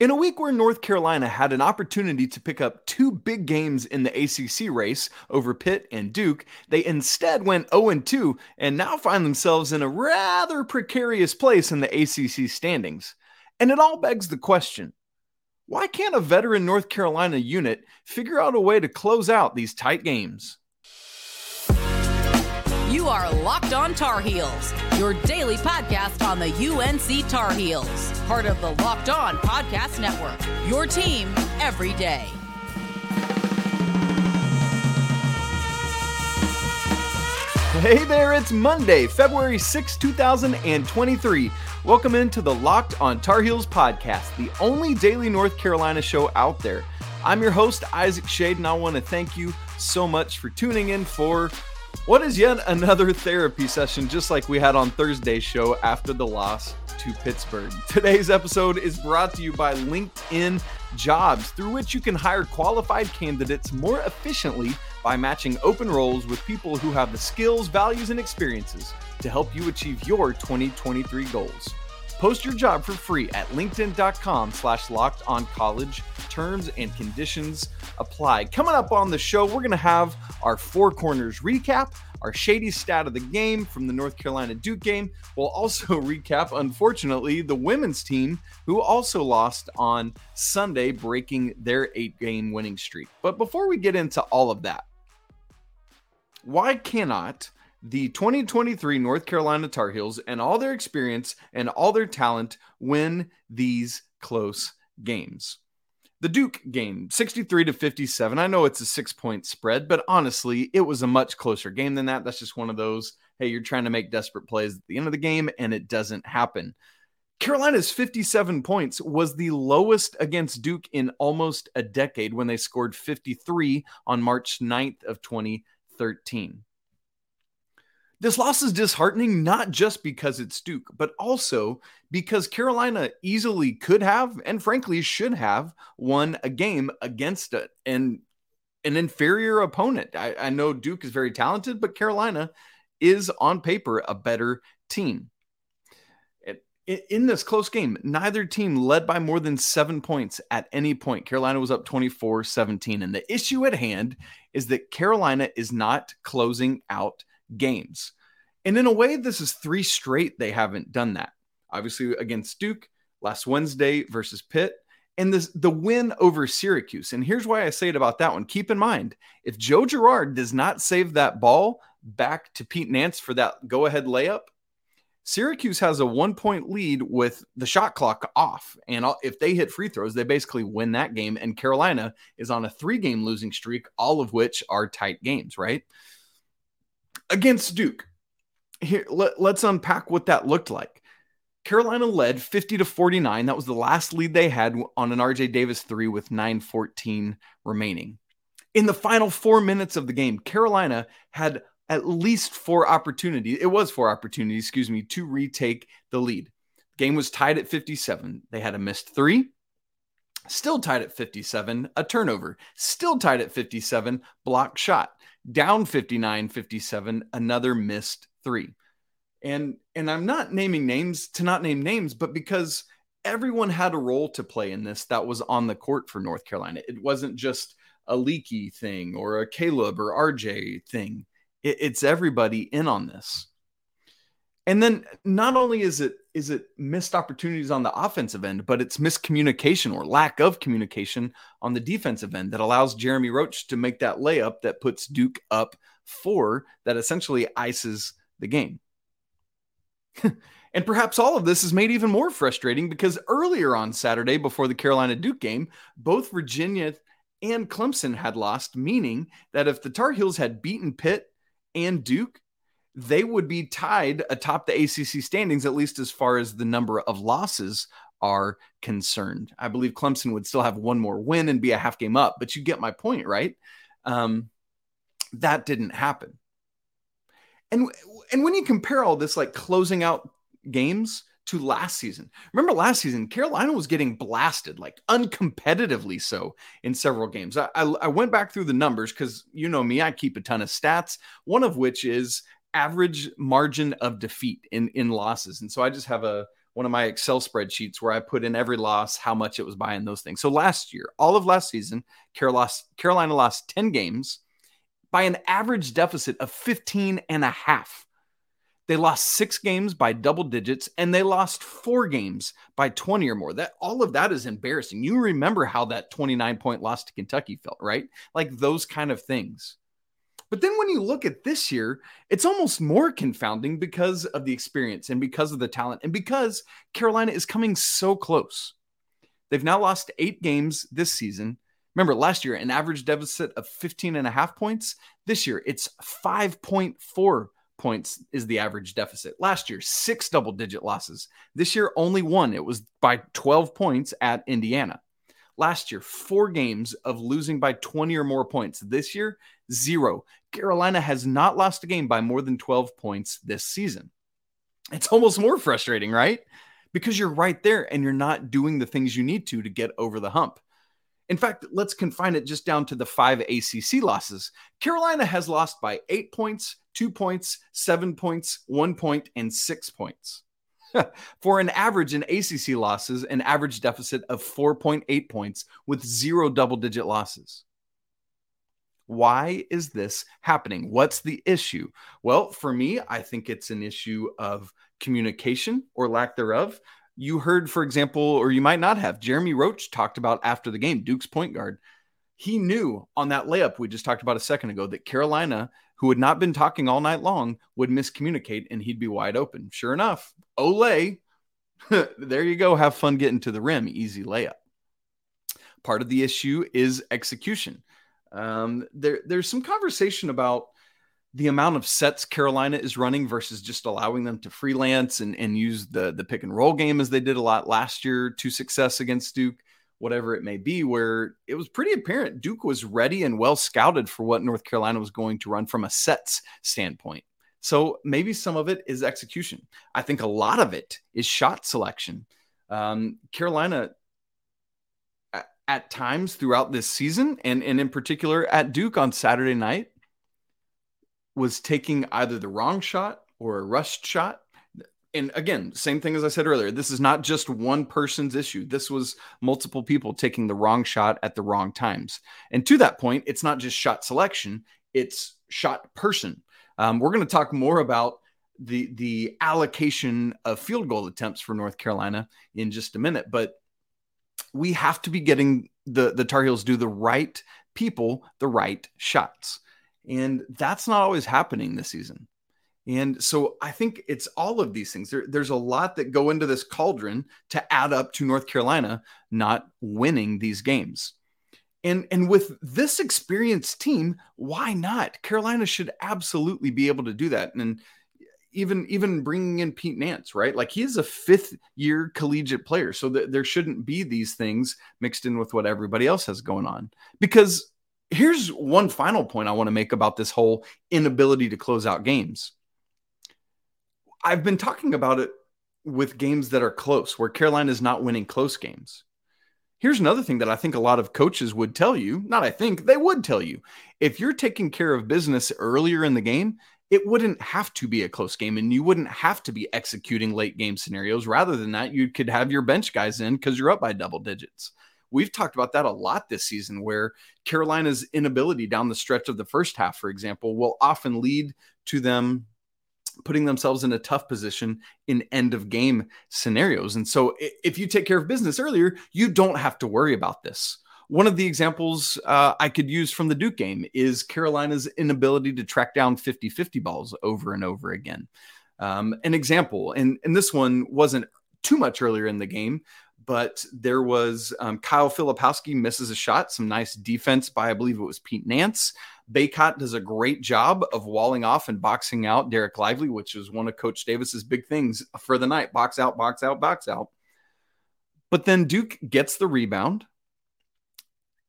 In a week where North Carolina had an opportunity to pick up two big games in the ACC race over Pitt and Duke, they instead went 0 2 and now find themselves in a rather precarious place in the ACC standings. And it all begs the question why can't a veteran North Carolina unit figure out a way to close out these tight games? You are Locked On Tar Heels, your daily podcast on the UNC Tar Heels, part of the Locked On Podcast Network. Your team every day. Hey there, it's Monday, February 6, 2023. Welcome into the Locked on Tar Heels podcast, the only daily North Carolina show out there. I'm your host, Isaac Schade, and I want to thank you so much for tuning in for what is yet another therapy session, just like we had on Thursday's show after the loss to Pittsburgh. Today's episode is brought to you by LinkedIn Jobs, through which you can hire qualified candidates more efficiently by matching open roles with people who have the skills, values, and experiences to help you achieve your 2023 goals. Post your job for free at linkedin.com slash locked on college. Terms and conditions apply. Coming up on the show, we're going to have our four corners recap, our shady stat of the game from the North Carolina Duke game. We'll also recap, unfortunately, the women's team who also lost on Sunday, breaking their eight game winning streak. But before we get into all of that, why cannot the 2023 North Carolina Tar Heels and all their experience and all their talent win these close games? The Duke game, 63 to 57. I know it's a six point spread, but honestly, it was a much closer game than that. That's just one of those, hey, you're trying to make desperate plays at the end of the game, and it doesn't happen. Carolina's 57 points was the lowest against Duke in almost a decade when they scored 53 on March 9th of 2013. This loss is disheartening not just because it's Duke, but also because Carolina easily could have and frankly should have won a game against it and an inferior opponent. I, I know Duke is very talented, but Carolina is on paper a better team. In this close game, neither team led by more than seven points at any point. Carolina was up 24 17. And the issue at hand is that Carolina is not closing out games. And in a way, this is three straight they haven't done that. Obviously, against Duke last Wednesday versus Pitt, and this, the win over Syracuse. And here's why I say it about that one. Keep in mind, if Joe Girard does not save that ball back to Pete Nance for that go ahead layup, Syracuse has a one point lead with the shot clock off. And if they hit free throws, they basically win that game. And Carolina is on a three game losing streak, all of which are tight games, right? Against Duke, here let, let's unpack what that looked like. Carolina led 50 to 49. That was the last lead they had on an RJ Davis 3 with 9:14 remaining. In the final 4 minutes of the game, Carolina had at least four opportunities. It was four opportunities, excuse me, to retake the lead. Game was tied at 57. They had a missed 3, still tied at 57, a turnover, still tied at 57, block shot, down 59 57, another missed three. And and I'm not naming names to not name names, but because everyone had a role to play in this that was on the court for North Carolina. It wasn't just a leaky thing or a Caleb or RJ thing. It, it's everybody in on this. And then not only is it is it missed opportunities on the offensive end, but it's miscommunication or lack of communication on the defensive end that allows Jeremy Roach to make that layup that puts Duke up four that essentially ices the game. and perhaps all of this is made even more frustrating because earlier on Saturday, before the Carolina Duke game, both Virginia and Clemson had lost, meaning that if the Tar Heels had beaten Pitt and Duke, they would be tied atop the ACC standings, at least as far as the number of losses are concerned. I believe Clemson would still have one more win and be a half game up, but you get my point, right? Um, that didn't happen. And and when you compare all this, like closing out games to last season, remember last season, Carolina was getting blasted, like uncompetitively so in several games. I, I, I went back through the numbers because you know me, I keep a ton of stats, one of which is average margin of defeat in, in losses. And so I just have a one of my Excel spreadsheets where I put in every loss, how much it was buying those things. So last year, all of last season, Carolina lost 10 games by an average deficit of 15 and a half. They lost six games by double digits and they lost four games by 20 or more. That all of that is embarrassing. You remember how that 29 point loss to Kentucky felt, right? Like those kind of things. But then when you look at this year, it's almost more confounding because of the experience and because of the talent and because Carolina is coming so close. They've now lost eight games this season. Remember, last year, an average deficit of 15 and a half points. This year, it's 5.4 points is the average deficit. Last year, six double digit losses. This year, only one. It was by 12 points at Indiana. Last year, four games of losing by 20 or more points. This year, zero. Carolina has not lost a game by more than 12 points this season. It's almost more frustrating, right? Because you're right there and you're not doing the things you need to to get over the hump. In fact, let's confine it just down to the five ACC losses. Carolina has lost by eight points, two points, seven points, one point, and six points. For an average in ACC losses, an average deficit of 4.8 points with zero double digit losses. Why is this happening? What's the issue? Well, for me, I think it's an issue of communication or lack thereof you heard, for example, or you might not have, Jeremy Roach talked about after the game, Duke's point guard. He knew on that layup we just talked about a second ago that Carolina, who had not been talking all night long, would miscommunicate and he'd be wide open. Sure enough, Olay, there you go. Have fun getting to the rim. Easy layup. Part of the issue is execution. Um, there, there's some conversation about the amount of sets Carolina is running versus just allowing them to freelance and, and use the, the pick and roll game as they did a lot last year to success against Duke, whatever it may be, where it was pretty apparent Duke was ready and well scouted for what North Carolina was going to run from a sets standpoint. So maybe some of it is execution. I think a lot of it is shot selection. Um, Carolina, at, times throughout this season, and, and in particular at Duke on Saturday night, was taking either the wrong shot or a rushed shot. And again, same thing as I said earlier, this is not just one person's issue. This was multiple people taking the wrong shot at the wrong times. And to that point, it's not just shot selection, it's shot person. Um, we're going to talk more about the the allocation of field goal attempts for North Carolina in just a minute, but we have to be getting the the Tar Heels do the right people the right shots. And that's not always happening this season. And so I think it's all of these things. There, there's a lot that go into this cauldron to add up to North Carolina not winning these games. And, and with this experienced team, why not? Carolina should absolutely be able to do that. And even even bringing in Pete Nance, right? Like he is a fifth year collegiate player, so th- there shouldn't be these things mixed in with what everybody else has going on. Because here's one final point I want to make about this whole inability to close out games. I've been talking about it with games that are close, where Carolina is not winning close games. Here's another thing that I think a lot of coaches would tell you. Not I think, they would tell you. If you're taking care of business earlier in the game, it wouldn't have to be a close game and you wouldn't have to be executing late game scenarios. Rather than that, you could have your bench guys in because you're up by double digits. We've talked about that a lot this season, where Carolina's inability down the stretch of the first half, for example, will often lead to them putting themselves in a tough position in end of game scenarios. And so if you take care of business earlier, you don't have to worry about this. One of the examples uh, I could use from the Duke game is Carolina's inability to track down 50 50 balls over and over again. Um, an example, and, and this one wasn't too much earlier in the game, but there was um, Kyle Filipowski misses a shot, some nice defense by, I believe it was Pete Nance. Bacot does a great job of walling off and boxing out Dereck Lively, which is one of Coach Davis's big things for the night box out, box out, box out. But then Duke gets the rebound.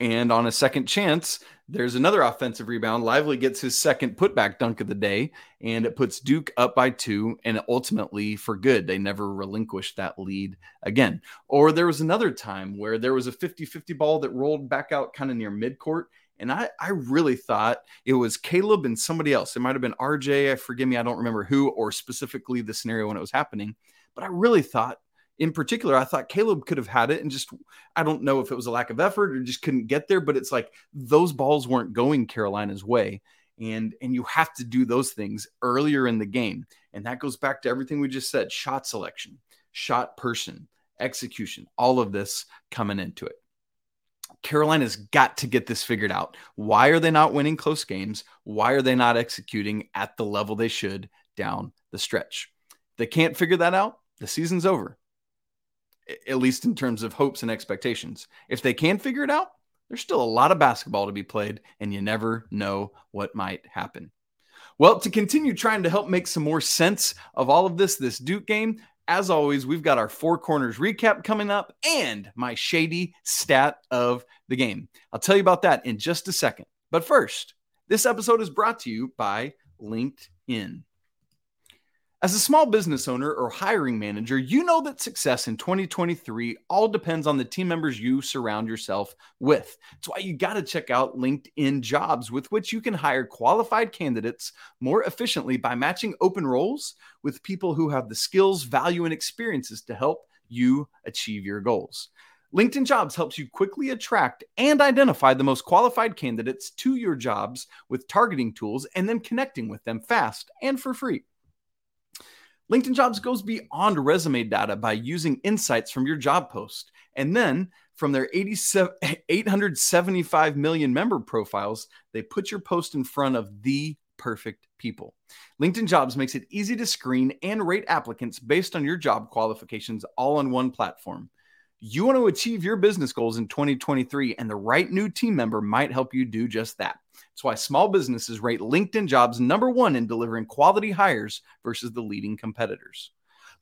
And on a second chance, there's another offensive rebound. Lively gets his second putback dunk of the day, and it puts Duke up by two, and ultimately for good. They never relinquished that lead again. Or there was another time where there was a 50 50 ball that rolled back out kind of near midcourt. And I, I really thought it was Caleb and somebody else. It might have been RJ. I forgive me, I don't remember who or specifically the scenario when it was happening. But I really thought in particular, I thought Caleb could have had it and just, I don't know if it was a lack of effort or just couldn't get there, but it's like those balls weren't going Carolina's way. And, and you have to do those things earlier in the game. And that goes back to everything we just said shot selection, shot person, execution, all of this coming into it. Carolina's got to get this figured out. Why are they not winning close games? Why are they not executing at the level they should down the stretch? they can't figure that out, the season's over at least in terms of hopes and expectations. If they can figure it out, there's still a lot of basketball to be played, and you never know what might happen. Well, to continue trying to help make some more sense of all of this, this Duke game, as always, we've got our four corners recap coming up and my shady stat of the game. I'll tell you about that in just a second. But first, this episode is brought to you by LinkedIn. As a small business owner or hiring manager, you know that success in 2023 all depends on the team members you surround yourself with. That's why you got to check out LinkedIn Jobs, with which you can hire qualified candidates more efficiently by matching open roles with people who have the skills, value, and experiences to help you achieve your goals. LinkedIn Jobs helps you quickly attract and identify the most qualified candidates to your jobs with targeting tools and then connecting with them fast and for free. LinkedIn Jobs goes beyond resume data by using insights from your job post. And then from their 875 million member profiles, they put your post in front of the perfect people. LinkedIn Jobs makes it easy to screen and rate applicants based on your job qualifications all on one platform. You want to achieve your business goals in 2023, and the right new team member might help you do just that. That's why small businesses rate LinkedIn jobs number one in delivering quality hires versus the leading competitors.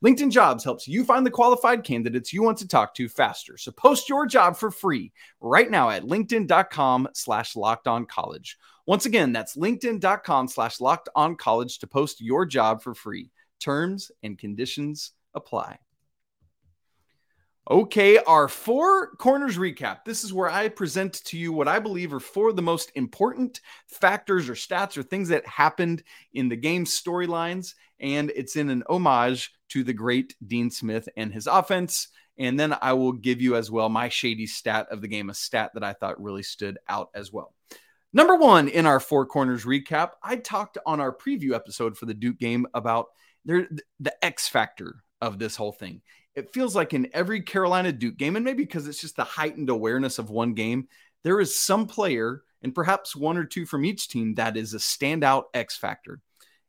LinkedIn Jobs helps you find the qualified candidates you want to talk to faster. So post your job for free right now at linkedin.com slash locked on college. Once again, that's linkedin.com slash locked on college to post your job for free. Terms and conditions apply. Okay, our four corners recap. This is where I present to you what I believe are four of the most important factors or stats or things that happened in the game storylines. And it's in an homage to the great Dean Smith and his offense. And then I will give you as well my shady stat of the game, a stat that I thought really stood out as well. Number one in our four corners recap, I talked on our preview episode for the Duke game about the X factor of this whole thing it feels like in every Carolina Duke game, and maybe because it's just the heightened awareness of one game, there is some player, and perhaps one or two from each team, that is a standout X factor.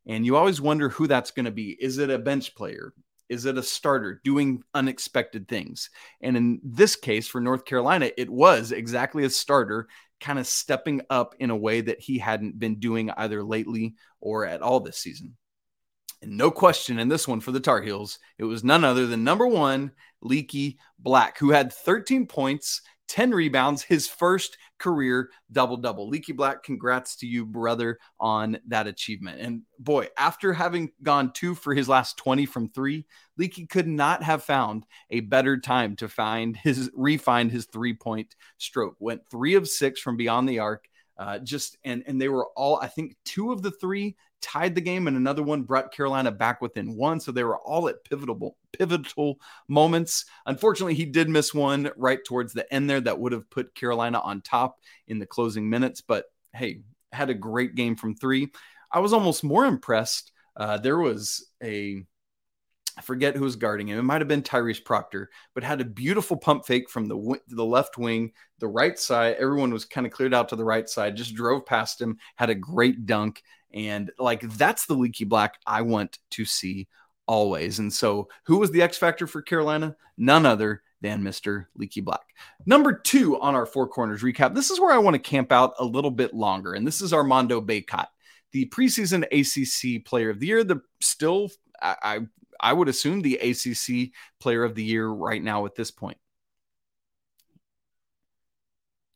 And you always wonder who that's going to be. Is it a bench player? Is it a starter doing unexpected things? And in this case for North Carolina, it was exactly a starter kind of stepping up in a way that he hadn't been doing either lately or at all this season. And no question in this one for the Tar Heels, it was none other than number one, Leaky Black, who had 13 points, 10 rebounds, his first career double double. Leaky Black, congrats to you, brother, on that achievement. And boy, after having gone two for his last 20 from three, Leaky could not have found a better time to find his refine his three point stroke. Went three of six from beyond the arc. Uh, just and and they were all I think two of the three tied the game, and another one brought Carolina back within one. So they were all at pivotal pivotal moments. Unfortunately, he did miss one right towards the end there that would have put Carolina on top in the closing minutes. But hey, had a great game from three. I was almost more impressed. Uh, there was a I forget who was guarding him. It might have been Tyrese Proctor, but had a beautiful pump fake from the the left wing, the right side. Everyone was kind of cleared out to the right side. Just drove past him, had a great dunk, and like that's the leaky black I want to see always. And so, who was the X factor for Carolina? None other than Mr. Leaky Black. Number two on our four corners recap. This is where I want to camp out a little bit longer, and this is Armando Bacot, the preseason ACC Player of the Year. The still, I, I would assume the ACC Player of the Year right now at this point.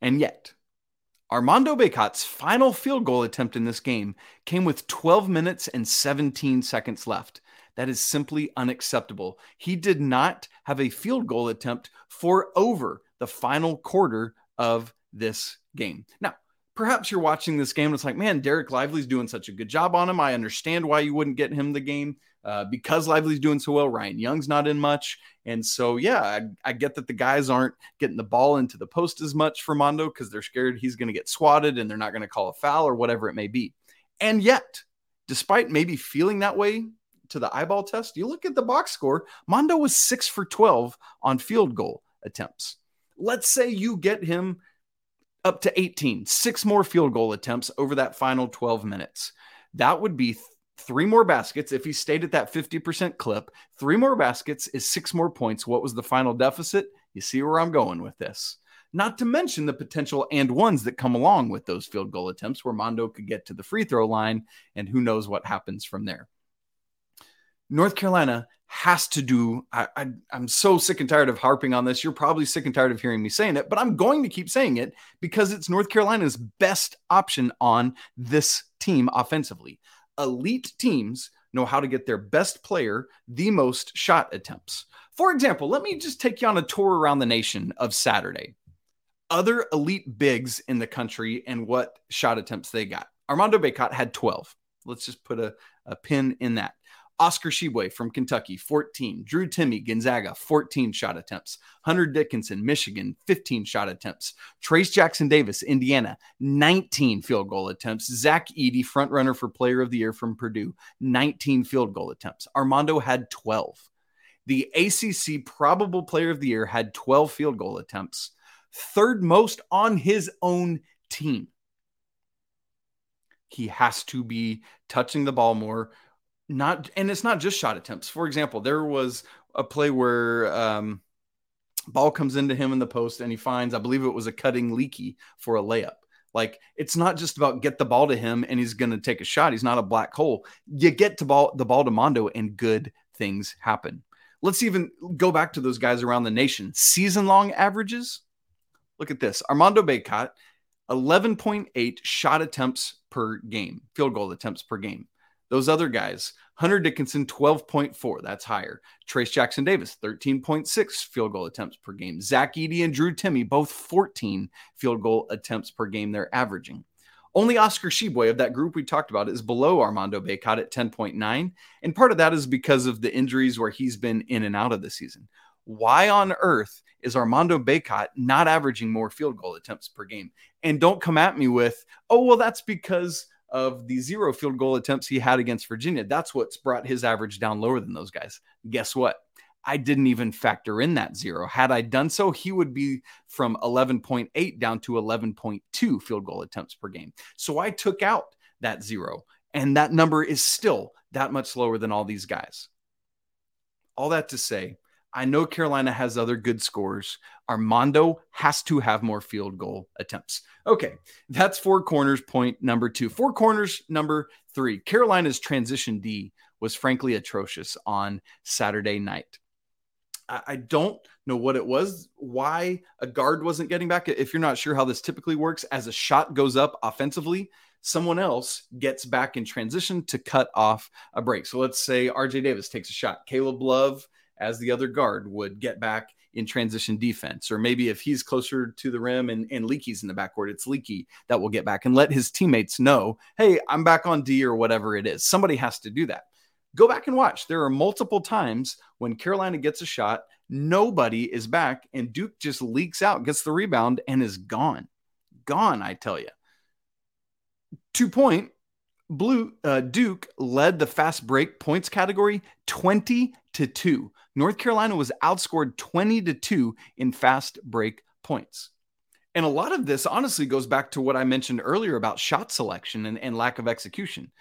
And yet, Armando Bacot's final field goal attempt in this game came with 12 minutes and 17 seconds left. That is simply unacceptable. He did not have a field goal attempt for over the final quarter of this game. Now, perhaps you're watching this game and it's like, man, Dereck Lively's doing such a good job on him. I understand why you wouldn't get him the game. uh, because Lively's doing so well, Ryan Young's not in much. And so, yeah, I, I get that the guys aren't getting the ball into the post as much for Mondo because they're scared he's going to get swatted and they're not going to call a foul or whatever it may be. And yet, despite maybe feeling that way to the eyeball test, you look at the box score, Mondo was six for 12 on field goal attempts. Let's say you get him up to 18, six more field goal attempts over that final 12 minutes. That would be three more baskets. If he stayed at that 50% clip, three more baskets is six more points. What was the final deficit? You see where I'm going with this. Not to mention the potential and ones that come along with those field goal attempts where Mondo could get to the free throw line, and who knows what happens from there. North Carolina has to do. I, I, I'm so sick and tired of harping on this. You're probably sick and tired of hearing me saying it, but I'm going to keep saying it because it's North Carolina's best option on this team offensively. Elite teams know how to get their best player the most shot attempts. For example, let me just take you on a tour around the nation of Saturday. Other elite bigs in the country and what shot attempts they got. Armando Bacot had 12. Let's just put a, a pin in that. Oscar Tshiebwe from Kentucky, 14. Drew Timme, Gonzaga, 14 shot attempts. Hunter Dickinson, Michigan, 15 shot attempts. Trayce Jackson Davis, Indiana, 19 field goal attempts. Zach Edey, front runner for player of the year from Purdue, 19 field goal attempts. Armando had 12. The ACC probable player of the year had 12 field goal attempts, third most on his own team. He has to be touching the ball more, not and it's not just shot attempts. For example, there was a play where um, ball comes into him in the post and he finds, I believe it was a cutting leaky for a layup. Like it's not just about get the ball to him and he's going to take a shot. He's not a black hole. You get to ball the ball to Mondo and good things happen. Let's even go back to those guys around the nation. Season long averages. Look at this. Armando Bacot, 11.8 shot attempts per game, field goal attempts per game. Those other guys, Hunter Dickinson, 12.4. That's higher. Trayce Jackson Davis, 13.6 field goal attempts per game. Zach Edey and Drew Timme, both 14 field goal attempts per game they're averaging. Only Oscar Tshiebwe of that group we talked about is below Armando Bacot at 10.9. And part of that is because of the injuries where he's been in and out of the season. Why on earth is Armando Bacot not averaging more field goal attempts per game? And don't come at me with, oh, well, that's because of the zero field goal attempts he had against Virginia. That's what's brought his average down lower than those guys. Guess what? I didn't even factor in that zero. Had I done so, he would be from 11.8 down to 11.2 field goal attempts per game. So I took out that zero, and that number is still that much lower than all these guys. All that to say, I know Carolina has other good scores. Armando has to have more field goal attempts. Okay, that's four corners point number two. Four corners number three. Carolina's transition D was frankly atrocious on Saturday night. I, don't know what it was, why a guard wasn't getting back. If you're not sure how this typically works, as a shot goes up offensively, someone else gets back in transition to cut off a break. So let's say RJ Davis takes a shot. Caleb Love as the other guard would get back in transition defense. Or maybe if he's closer to the rim and, and Leaky's in the backcourt, it's Leaky that will get back and let his teammates know, hey, I'm back on D or whatever it is. Somebody has to do that. Go back and watch. There are multiple times when Carolina gets a shot, nobody is back, and Duke just leaks out, gets the rebound, and is gone. Gone, I tell you. Two point, Blue uh, Duke led the fast break points category 20 to 2. North Carolina was outscored 20 to 2 in fast break points. And a lot of this honestly goes back to what I mentioned earlier about shot selection and, and lack of execution.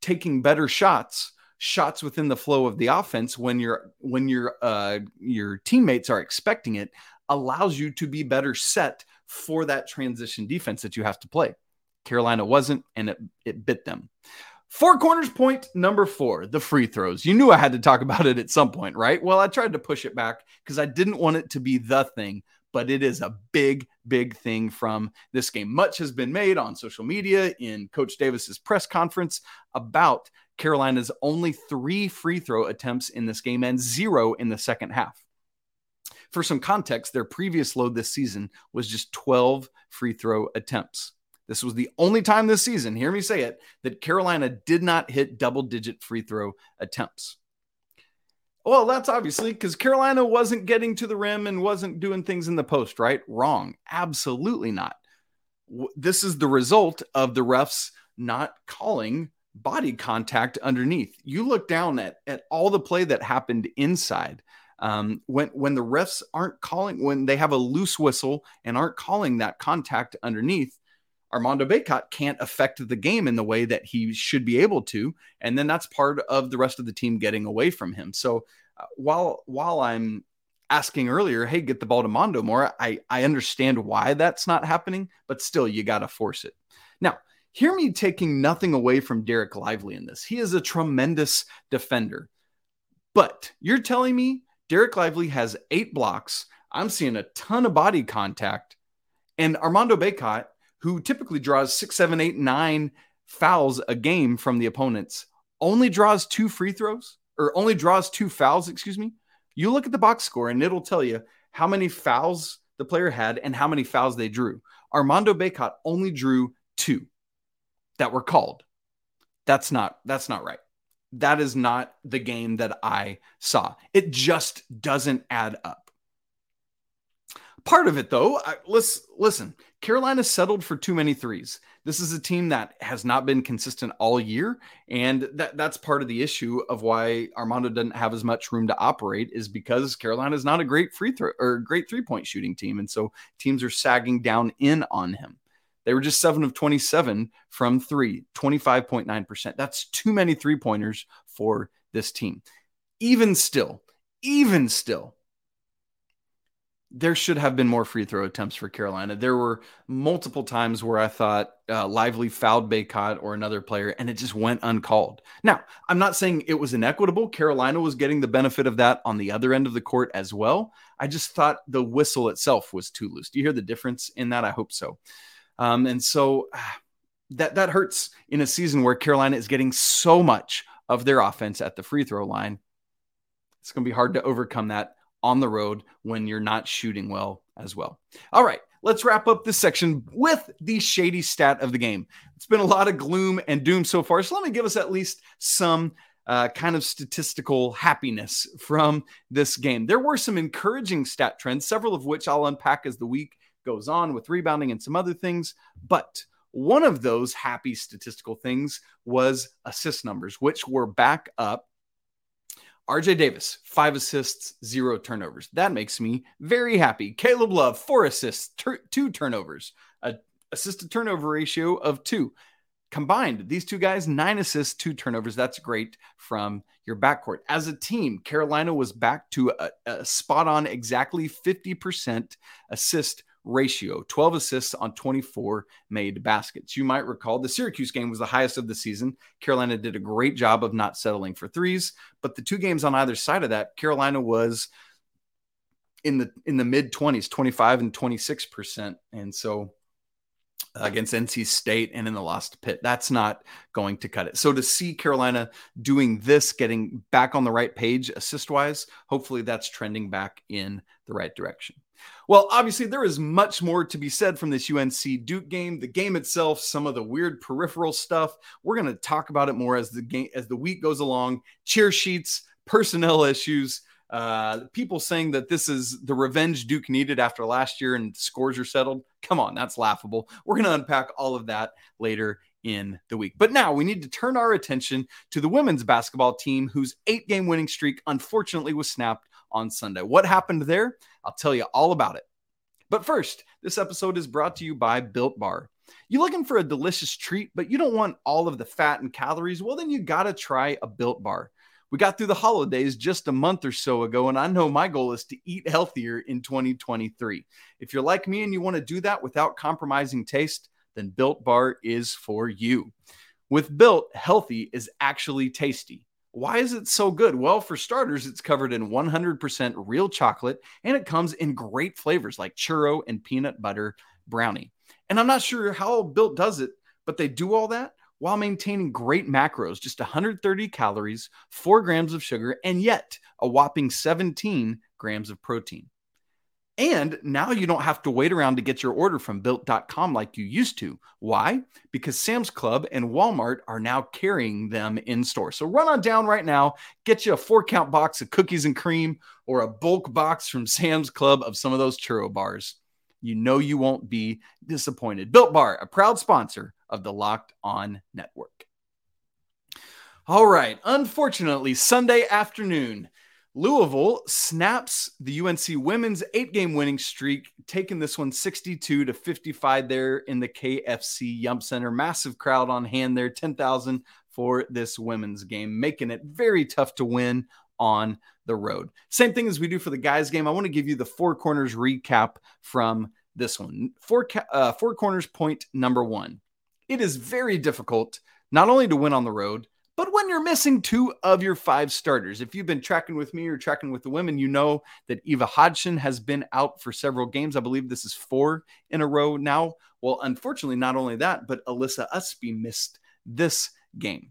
Taking better shots, shots within the flow of the offense when your when your uh, your teammates are expecting it allows you to be better set for that transition defense that you have to play. Carolina wasn't, and it, it bit them. Four corners point number four, the free throws. You knew I had to talk about it at some point, right? Well, I tried to push it back because I didn't want it to be the thing, but it is a big, big thing from this game. Much has been made on social media in Coach Davis's press conference about Carolina's only three free throw attempts in this game and zero in the second half. For some context, their previous load this season was just 12 free throw attempts. This was the only time this season, hear me say it, that Carolina did not hit double digit free throw attempts. Well, that's obviously because Carolina wasn't getting to the rim and wasn't doing things in the post, right? Wrong. Absolutely not. This is the result of the refs not calling body contact underneath. You look down at, at all the play that happened inside. Um, when when the refs aren't calling, when they have a loose whistle and aren't calling that contact underneath, Armando Bacot can't affect the game in the way that he should be able to, and then that's part of the rest of the team getting away from him. So uh, while while I'm asking earlier, hey, get the ball to Mondo more, I I understand why that's not happening, but still you got to force it. Now, hear me taking nothing away from Dereck Lively in this. He is a tremendous defender, but you're telling me Dereck Lively has eight blocks. I'm seeing a ton of body contact, and Armando Bacot who typically draws six, seven, eight, nine fouls a game from the opponents, only draws two free throws or only draws two fouls, excuse me. You look at the box score and it'll tell you how many fouls the player had and how many fouls they drew. Armando Bacot only drew two that were called. That's not that's not right. That is not the game that I saw. It just doesn't add up. Part of it though, I, let's listen. Carolina settled for too many threes. This is a team that has not been consistent all year, and that that's part of the issue of why Armando doesn't have as much room to operate is because Carolina is not a great free throw or great three point shooting team, and so teams are sagging down in on him. They were just 7 of 27 from 3, 25.9%. That's too many three pointers for this team. Even still, even still, there should have been more free throw attempts for Carolina. There were multiple times where I thought uh, Lively fouled Bacot or another player, and it just went uncalled. Now, I'm not saying it was inequitable. Carolina was getting the benefit of that on the other end of the court as well. I just thought the whistle itself was too loose. Do you hear the difference in that? I hope so. Um, and so that that hurts in a season where Carolina is getting so much of their offense at the free throw line. It's going to be hard to overcome that on the road when you're not shooting well as well. All right, let's wrap up this section with the shady stat of the game. It's been a lot of gloom and doom so far. So let me give us at least some uh, kind of statistical happiness from this game. There were some encouraging stat trends, several of which I'll unpack as the week goes on with rebounding and some other things. But one of those happy statistical things was assist numbers, which were back up RJ Davis, five assists, zero turnovers. That makes me very happy. Caleb Love, four assists, two turnovers, a assist to turnover ratio of two. Combined, these two guys, nine assists, two turnovers. That's great from your backcourt. As a team, Carolina was back to a, a spot on exactly 50% assist ratio 12 assists on 24 made baskets. You might recall the Syracuse game was the highest of the season. Carolina did a great job of not settling for threes, but the two games on either side of that, Carolina was in the in the mid 20s, 25 and 26%. And so uh, against NC State and in the lost Pitt. That's not going to cut it. So to see Carolina doing this, getting back on the right page assist wise, hopefully that's trending back in the right direction. Well, obviously, there is much more to be said from this UNC Duke game. The game itself, some of the weird peripheral stuff. We're going to talk about it more as the game as the week goes along. Cheer sheets, personnel issues, uh, people saying that this is the revenge Duke needed after last year and scores are settled. Come on, that's laughable. We're going to unpack all of that later in the week. But now we need to turn our attention to the women's basketball team whose eight game winning streak unfortunately was snapped on Sunday. What happened there? I'll tell you all about it. But first, this episode is brought to you by Built Bar. You looking for a delicious treat, but you don't want all of the fat and calories? Well, then you got to try a Built Bar. We got through the holidays just a month or so ago, and I know my goal is to eat healthier in 2023. If you're like me and you want to do that without compromising taste, then Built Bar is for you. With Built, healthy is actually tasty. Why is it so good? Well, for starters, it's covered in 100% real chocolate and it comes in great flavors like churro and peanut butter brownie. And I'm not sure how Built does it, but they do all that while maintaining great macros, just 130 calories, 4 grams of sugar, and yet a whopping 17 grams of protein. And now you don't have to wait around to get your order from built.com like you used to. Why? Because Sam's Club and Walmart are now carrying them in store. So run on down right now, get you a four count box of cookies and cream or a bulk box from Sam's Club of some of those churro bars. You know you won't be disappointed. Built Bar, a proud sponsor of the Locked On Network. All right. Unfortunately, Sunday afternoon, Louisville snaps the UNC women's eight game winning streak, taking this one 62 to 55 there in the KFC Yum! Center. Massive crowd on hand there, 10,000 for this women's game, making it very tough to win on the road. Same thing as we do for the guys' game. I want to give you the four corners recap from this one. Four, uh, four corners point number one. It is very difficult not only to win on the road, but when you're missing two of your five starters, if you've been tracking with me or tracking with the women, you know that Eva Hodgson has been out for several games. I believe this is four in a row now. Well, unfortunately, not only that, but Alyssa Ustby missed this game.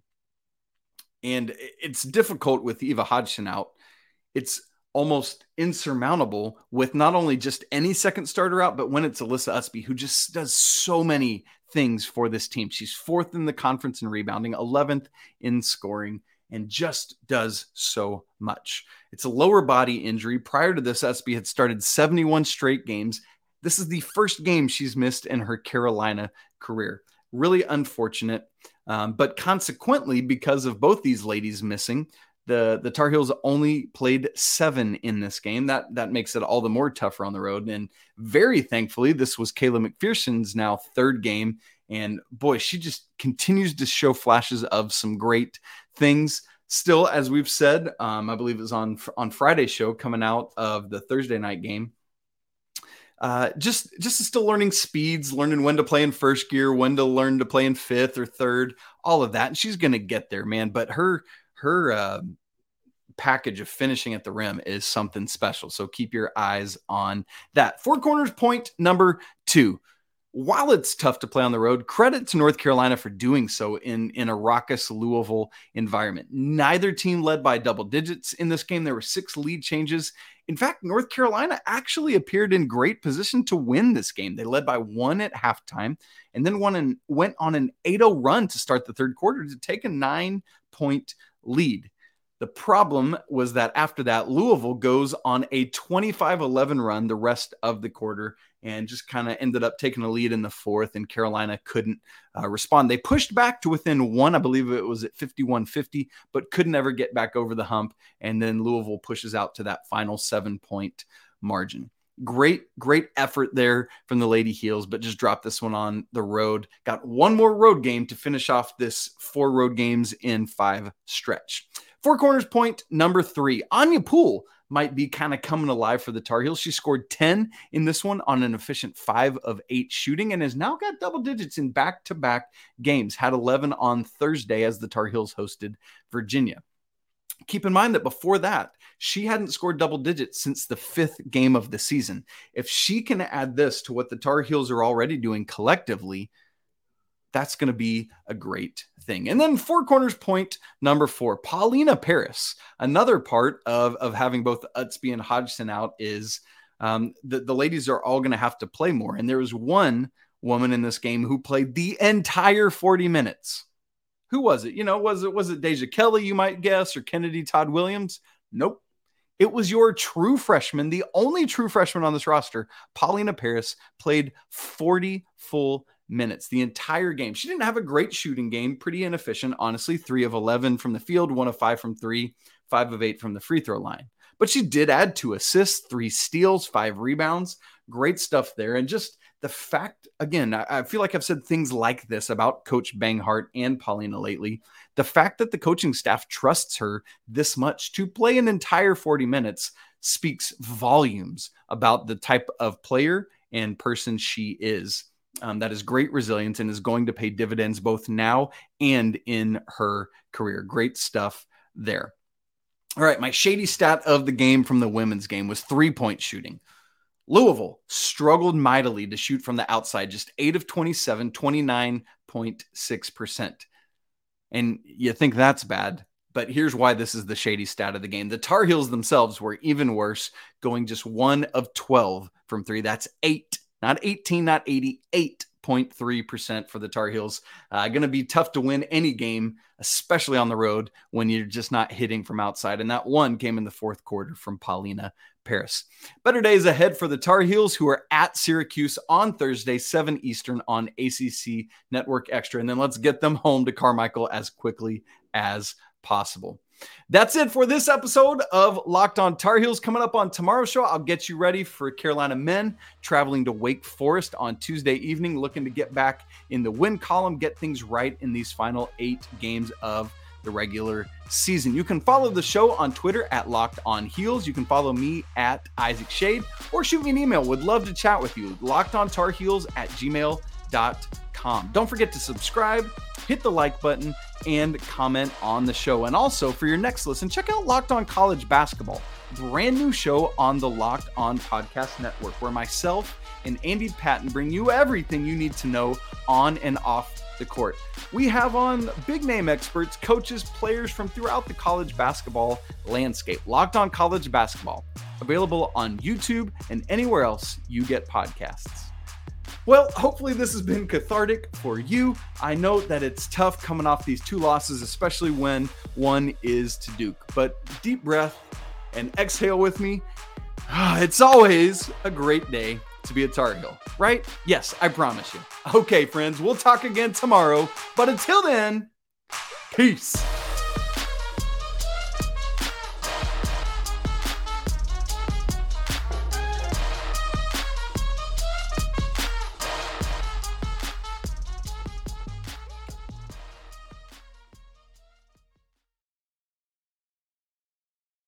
And it's difficult with Eva Hodgson out. It's almost insurmountable with not only just any second starter out, but when it's Alyssa Ustby, who just does so many things for this team. She's fourth in the conference in rebounding, 11th in scoring, and just does so much. It's a lower body injury. Prior to this, Ustby had started 71 straight games. This is the first game she's missed in her Carolina career. Really unfortunate. Um, but consequently, because of both these ladies missing, the the Tar Heels only played seven in this game. That that makes it all the more tougher on the road. And very thankfully, this was Kayla McPherson's now third game. And boy, she just continues to show flashes of some great things. Still, as we've said, um, I believe it was on on Friday's show coming out of the Thursday night game. Uh, just just still learning speeds, learning when to play in first gear, when to learn to play in fifth or third, all of that. And she's to get there, man. But her her uh, package of finishing at the rim is something special. So keep your eyes on that. Four corners point number two. While it's tough to play on the road, credit to North Carolina for doing so in, in a raucous Louisville environment. Neither team led by double digits in this game. There were six lead changes. In fact, North Carolina actually appeared in great position to win this game. They led by one at halftime and then and went on an 8 0 run to start the third quarter to take a nine point lead. The problem was that after that, Louisville goes on a 25 11 run the rest of the quarter and just kind of ended up taking a lead in the fourth, and Carolina couldn't uh, respond. They pushed back to within one, I believe it was at 51 50, but could never get back over the hump. And then Louisville pushes out to that final seven point margin. Great, great effort there from the Lady Heels, but just dropped this one on the road. Got one more road game to finish off this four road games in five stretch. Four corners point number three. Anya Poole might be kind of coming alive for the Tar Heels. She scored 10 in this one on an efficient five of eight shooting and has now got double digits in back to back games. Had 11 on Thursday as the Tar Heels hosted Virginia. Keep in mind that before that, she hadn't scored double digits since the fifth game of the season. If she can add this to what the Tar Heels are already doing collectively, that's going to be a great thing. And then four corners point number four, Paulina Paris. Another part of, of having both Ustby and Hodgson out is um, the, the ladies are all going to have to play more. And there was one woman in this game who played the entire 40 minutes. Who was it? You know, was it was it Deja Kelly, you might guess, or Kennedy Todd Williams? Nope. It was your true freshman, the only true freshman on this roster, Paulina Paris, played 40 full minutes the entire game. She didn't have a great shooting game, pretty inefficient, honestly. Three of 11 from the field, one of five from three, five of eight from the free throw line. But she did add two assists, three steals, five rebounds. Great stuff there. And just the fact, again, I, feel like I've said things like this about Coach Banghart and Paulina lately. The fact that the coaching staff trusts her this much to play an entire 40 minutes speaks volumes about the type of player and person she is um, that is great resilience and is going to pay dividends both now and in her career. Great stuff there. All right, my shady stat of the game from the women's game was three point shooting. Louisville struggled mightily to shoot from the outside, just 8 of 27, 29.6%. And you think that's bad, But here's why this is the shady stat of the game. The Tar Heels themselves were even worse, going just one of 12 from three. That's eight, not 18, not 88. 0.3% for the Tar Heels. Uh, going to be tough to win any game, especially on the road when you're just not hitting from outside. And that one came in the fourth quarter from Paulina Paris. Better days ahead for the Tar Heels, who are at Syracuse on Thursday, 7 Eastern on ACC Network Extra. And then let's get them home to Carmichael as quickly as possible. That's it for this episode of Locked On Tar Heels. Coming up on tomorrow's show, I'll get you ready for Carolina men traveling to Wake Forest on Tuesday evening, looking to get back in the win column, get things right in these final eight games of the regular season. You can follow the show on Twitter at Locked On Heels. You can follow me at Isaac Schade or shoot me an email. Would love to chat with you. Locked On Tar Heels at gmail.com. Don't forget to subscribe, hit the like button, and comment on the show. And also, for your next listen, check out Locked On College Basketball, brand new show on the Locked On Podcast Network, where myself and Andy Patton bring you everything you need to know on and off the court. We have on big name experts, coaches, players from throughout the college basketball landscape. Locked on College Basketball, available on YouTube and anywhere else you get podcasts. Well, hopefully, this has been cathartic for you. I know that it's tough coming off these two losses, especially when one is to Duke. But deep breath and exhale with me. It's always a great day to be a Tar Heel, right? Yes, I promise you. Okay, friends, we'll talk again tomorrow. But until then, peace.